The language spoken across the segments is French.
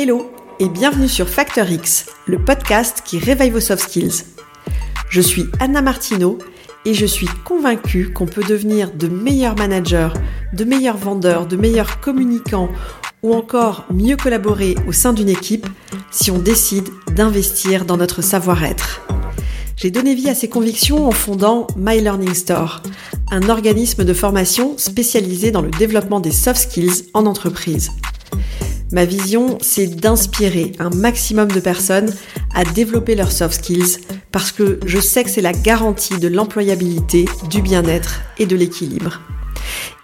Hello et bienvenue sur Factor X, le podcast qui réveille vos soft skills. Je suis Anna Martineau et je suis convaincue qu'on peut devenir de meilleurs managers, de meilleurs vendeurs, de meilleurs communicants ou encore mieux collaborer au sein d'une équipe si on décide d'investir dans notre savoir-être. J'ai donné vie à ces convictions en fondant My Learning Store, un organisme de formation spécialisé dans le développement des soft skills en entreprise. Ma vision, c'est d'inspirer un maximum de personnes à développer leurs soft skills parce que je sais que c'est la garantie de l'employabilité, du bien-être et de l'équilibre.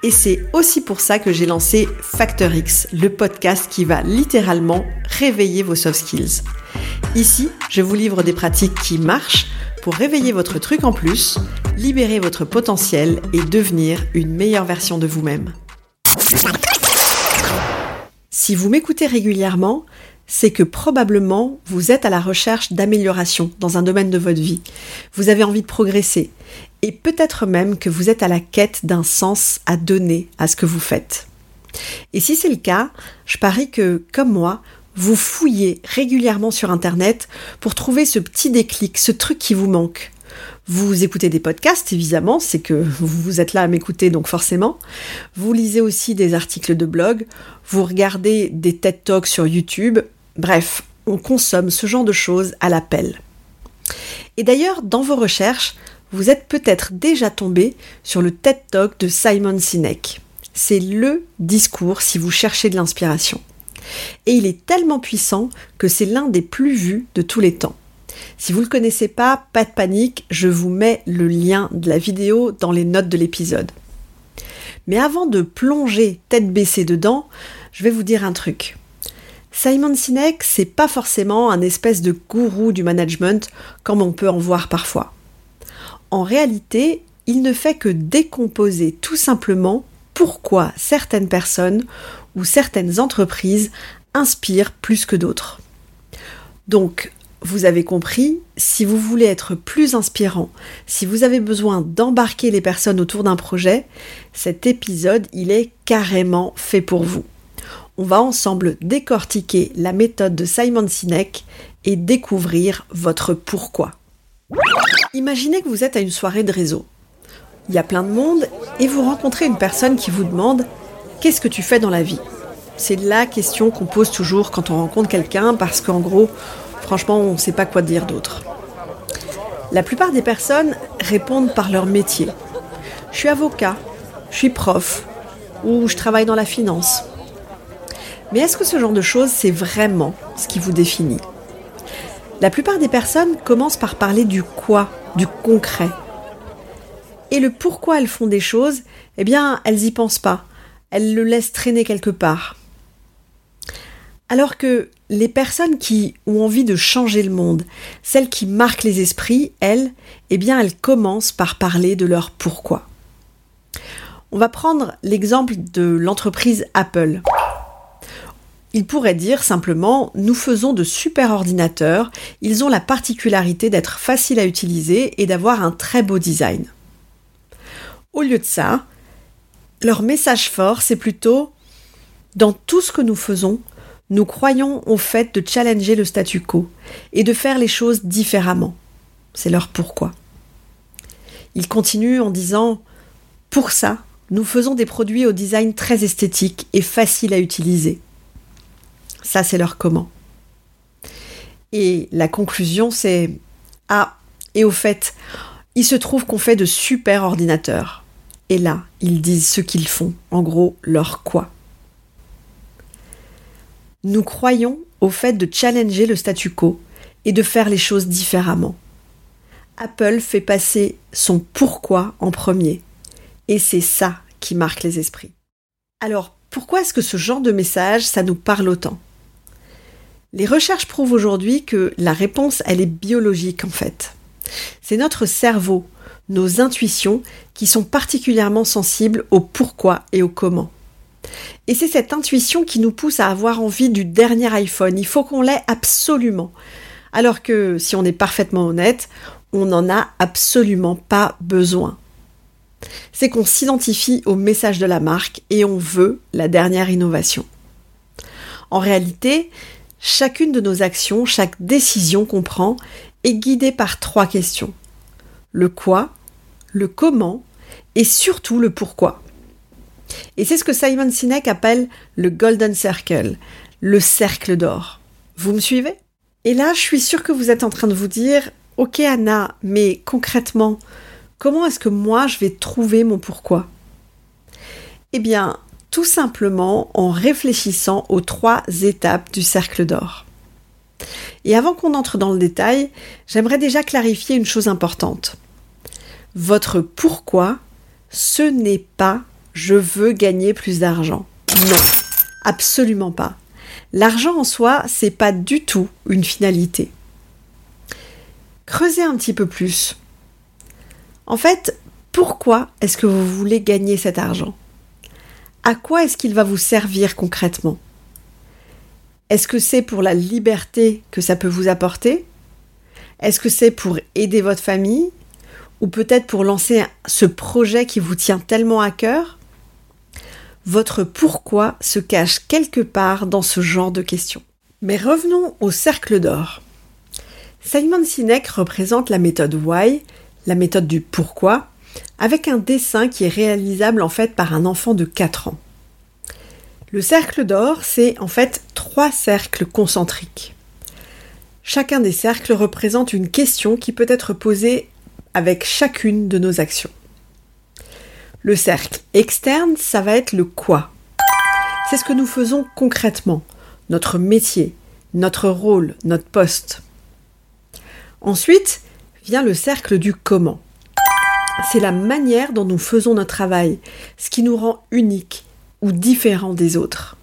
Et c'est aussi pour ça que j'ai lancé Factor X, le podcast qui va littéralement réveiller vos soft skills. Ici, je vous livre des pratiques qui marchent pour réveiller votre truc en plus, libérer votre potentiel et devenir une meilleure version de vous-même. Si vous m'écoutez régulièrement, c'est que probablement vous êtes à la recherche d'amélioration dans un domaine de votre vie. Vous avez envie de progresser et peut-être même que vous êtes à la quête d'un sens à donner à ce que vous faites. Et si c'est le cas, je parie que, comme moi, vous fouillez régulièrement sur Internet pour trouver ce petit déclic, ce truc qui vous manque. Vous écoutez des podcasts, évidemment, c'est que vous êtes là à m'écouter, donc forcément. Vous lisez aussi des articles de blog, vous regardez des TED Talks sur YouTube. Bref, on consomme ce genre de choses à l'appel. Et d'ailleurs, dans vos recherches, vous êtes peut-être déjà tombé sur le TED Talk de Simon Sinek. C'est le discours si vous cherchez de l'inspiration. Et il est tellement puissant que c'est l'un des plus vus de tous les temps. Si vous ne le connaissez pas, pas de panique, je vous mets le lien de la vidéo dans les notes de l'épisode. Mais avant de plonger tête baissée dedans, je vais vous dire un truc. Simon Sinek, c'est pas forcément un espèce de gourou du management comme on peut en voir parfois. En réalité, il ne fait que décomposer tout simplement pourquoi certaines personnes ou certaines entreprises inspirent plus que d'autres. Donc, vous avez compris, si vous voulez être plus inspirant, si vous avez besoin d'embarquer les personnes autour d'un projet, cet épisode, il est carrément fait pour vous. On va ensemble décortiquer la méthode de Simon Sinek et découvrir votre pourquoi. Imaginez que vous êtes à une soirée de réseau. Il y a plein de monde et vous rencontrez une personne qui vous demande Qu'est-ce que tu fais dans la vie? C'est la question qu'on pose toujours quand on rencontre quelqu'un parce qu'en gros, Franchement, on ne sait pas quoi dire d'autre. La plupart des personnes répondent par leur métier. Je suis avocat, je suis prof, ou je travaille dans la finance. Mais est-ce que ce genre de choses, c'est vraiment ce qui vous définit? La plupart des personnes commencent par parler du quoi, du concret. Et le pourquoi elles font des choses, eh bien, elles y pensent pas. Elles le laissent traîner quelque part. Alors que les personnes qui ont envie de changer le monde, celles qui marquent les esprits, elles, eh bien, elles commencent par parler de leur pourquoi. On va prendre l'exemple de l'entreprise Apple. Ils pourraient dire simplement nous faisons de super ordinateurs, ils ont la particularité d'être faciles à utiliser et d'avoir un très beau design. Au lieu de ça, leur message fort, c'est plutôt dans tout ce que nous faisons, nous croyons au fait de challenger le statu quo et de faire les choses différemment. C'est leur pourquoi. Ils continuent en disant Pour ça, nous faisons des produits au design très esthétique et facile à utiliser. Ça, c'est leur comment. Et la conclusion, c'est Ah, et au fait, il se trouve qu'on fait de super ordinateurs. Et là, ils disent ce qu'ils font, en gros, leur quoi. Nous croyons au fait de challenger le statu quo et de faire les choses différemment. Apple fait passer son pourquoi en premier. Et c'est ça qui marque les esprits. Alors, pourquoi est-ce que ce genre de message, ça nous parle autant? Les recherches prouvent aujourd'hui que la réponse, elle est biologique en fait. C'est notre cerveau, nos intuitions, qui sont particulièrement sensibles au pourquoi et au comment. Et c'est cette intuition qui nous pousse à avoir envie du dernier iPhone. Il faut qu'on l'ait absolument. Alors que si on est parfaitement honnête, on n'en a absolument pas besoin. C'est qu'on s'identifie au message de la marque et on veut la dernière innovation. En réalité, chacune de nos actions, chaque décision qu'on prend est guidée par trois questions. Le quoi, le comment et surtout le pourquoi. Et c'est ce que Simon Sinek appelle le Golden Circle, le cercle d'or. Vous me suivez? Et là, je suis sûre que vous êtes en train de vous dire, ok Anna, mais concrètement, comment est-ce que moi je vais trouver mon pourquoi? Eh bien, tout simplement en réfléchissant aux trois étapes du cercle d'or. Et avant qu'on entre dans le détail, j'aimerais déjà clarifier une chose importante. Votre pourquoi, ce n'est pas je veux gagner plus d'argent. Non, absolument pas. L'argent en soi, c'est pas du tout une finalité. Creusez un petit peu plus. En fait, pourquoi est-ce que vous voulez gagner cet argent? À quoi est-ce qu'il va vous servir concrètement? Est-ce que c'est pour la liberté que ça peut vous apporter? Est-ce que c'est pour aider votre famille? Ou peut-être pour lancer ce projet qui vous tient tellement à cœur? Votre pourquoi se cache quelque part dans ce genre de questions. Mais revenons au cercle d'or. Simon Sinek représente la méthode Why, la méthode du pourquoi, avec un dessin qui est réalisable en fait par un enfant de 4 ans. Le cercle d'or, c'est en fait trois cercles concentriques. Chacun des cercles représente une question qui peut être posée avec chacune de nos actions. Le cercle externe, ça va être le quoi. C'est ce que nous faisons concrètement, notre métier, notre rôle, notre poste. Ensuite vient le cercle du comment. C'est la manière dont nous faisons notre travail, ce qui nous rend unique ou différent des autres.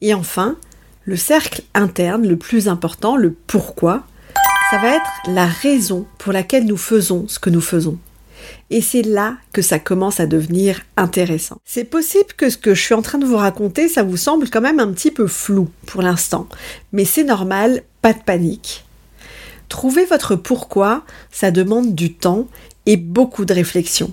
Et enfin, le cercle interne, le plus important, le pourquoi, ça va être la raison pour laquelle nous faisons ce que nous faisons. Et c'est là que ça commence à devenir intéressant. C'est possible que ce que je suis en train de vous raconter, ça vous semble quand même un petit peu flou pour l'instant. Mais c'est normal, pas de panique. Trouver votre pourquoi, ça demande du temps et beaucoup de réflexion.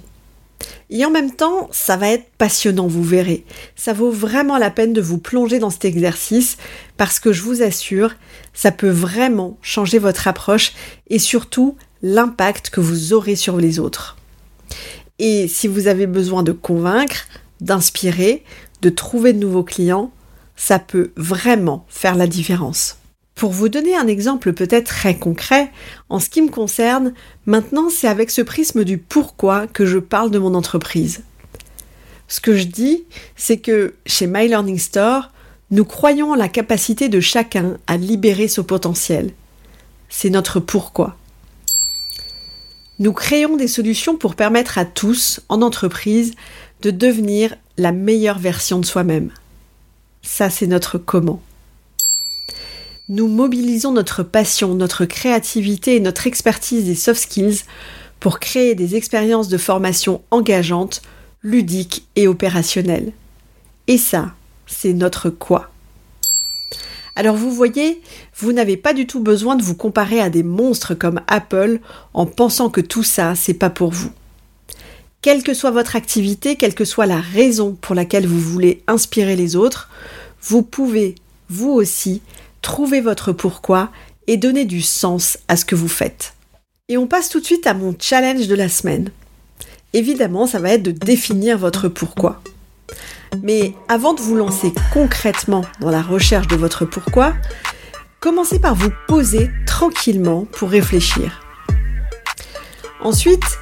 Et en même temps, ça va être passionnant, vous verrez. Ça vaut vraiment la peine de vous plonger dans cet exercice parce que je vous assure, ça peut vraiment changer votre approche et surtout l'impact que vous aurez sur les autres. Et si vous avez besoin de convaincre, d'inspirer, de trouver de nouveaux clients, ça peut vraiment faire la différence. Pour vous donner un exemple peut-être très concret, en ce qui me concerne, maintenant c'est avec ce prisme du pourquoi que je parle de mon entreprise. Ce que je dis, c'est que chez My Learning Store, nous croyons en la capacité de chacun à libérer son potentiel. C'est notre pourquoi. Nous créons des solutions pour permettre à tous, en entreprise, de devenir la meilleure version de soi-même. Ça, c'est notre comment. Nous mobilisons notre passion, notre créativité et notre expertise des soft skills pour créer des expériences de formation engageantes, ludiques et opérationnelles. Et ça, c'est notre quoi. Alors vous voyez, vous n'avez pas du tout besoin de vous comparer à des monstres comme Apple en pensant que tout ça, c'est pas pour vous. Quelle que soit votre activité, quelle que soit la raison pour laquelle vous voulez inspirer les autres, vous pouvez, vous aussi, trouver votre pourquoi et donner du sens à ce que vous faites. Et on passe tout de suite à mon challenge de la semaine. Évidemment, ça va être de définir votre pourquoi. Mais avant de vous lancer concrètement dans la recherche de votre pourquoi, commencez par vous poser tranquillement pour réfléchir. Ensuite,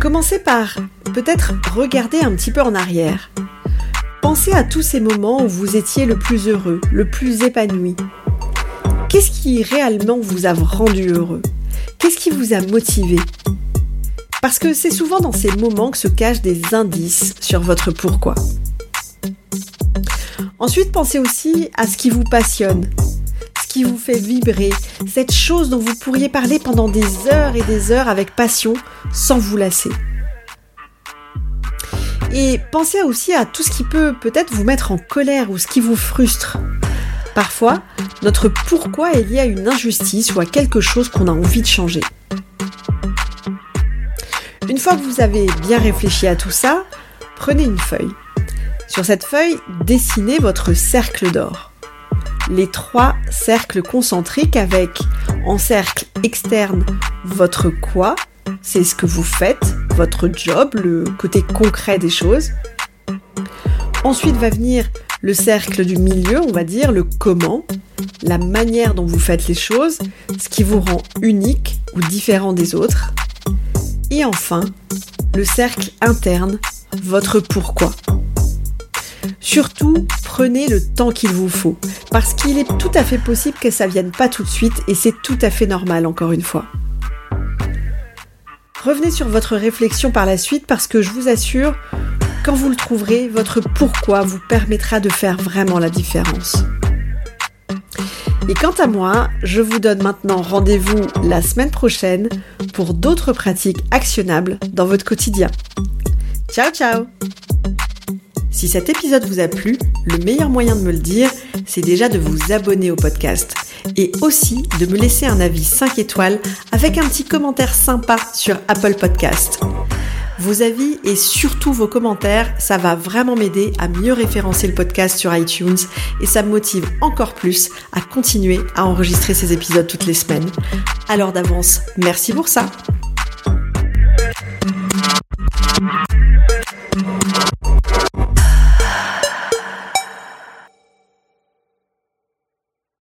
commencez par peut-être regarder un petit peu en arrière. Pensez à tous ces moments où vous étiez le plus heureux, le plus épanoui. Qu'est-ce qui réellement vous a rendu heureux? Qu'est-ce qui vous a motivé? Parce que c'est souvent dans ces moments que se cachent des indices sur votre pourquoi. Ensuite, pensez aussi à ce qui vous passionne, ce qui vous fait vibrer, cette chose dont vous pourriez parler pendant des heures et des heures avec passion sans vous lasser. Et pensez aussi à tout ce qui peut peut-être vous mettre en colère ou ce qui vous frustre. Parfois, notre pourquoi est lié à une injustice ou à quelque chose qu'on a envie de changer. Une fois que vous avez bien réfléchi à tout ça, prenez une feuille sur cette feuille, dessinez votre cercle d'or. les trois cercles concentriques avec en cercle externe votre quoi, c'est ce que vous faites, votre job, le côté concret des choses. Ensuite va venir le cercle du milieu, on va dire, le comment, la manière dont vous faites les choses, ce qui vous rend unique ou différent des autres. Et enfin, le cercle interne, votre pourquoi. Surtout, prenez le temps qu'il vous faut, parce qu'il est tout à fait possible que ça vienne pas tout de suite et c'est tout à fait normal encore une fois. Revenez sur votre réflexion par la suite parce que je vous assure, quand vous le trouverez, votre pourquoi vous permettra de faire vraiment la différence. Et quant à moi, je vous donne maintenant rendez-vous la semaine prochaine pour d'autres pratiques actionnables dans votre quotidien. Ciao ciao Si cet épisode vous a plu, le meilleur moyen de me le dire, c'est déjà de vous abonner au podcast et aussi de me laisser un avis 5 étoiles avec un petit commentaire sympa sur Apple Podcast. Vos avis et surtout vos commentaires, ça va vraiment m'aider à mieux référencer le podcast sur iTunes et ça me motive encore plus à continuer à enregistrer ces épisodes toutes les semaines. Alors d'avance, merci pour ça.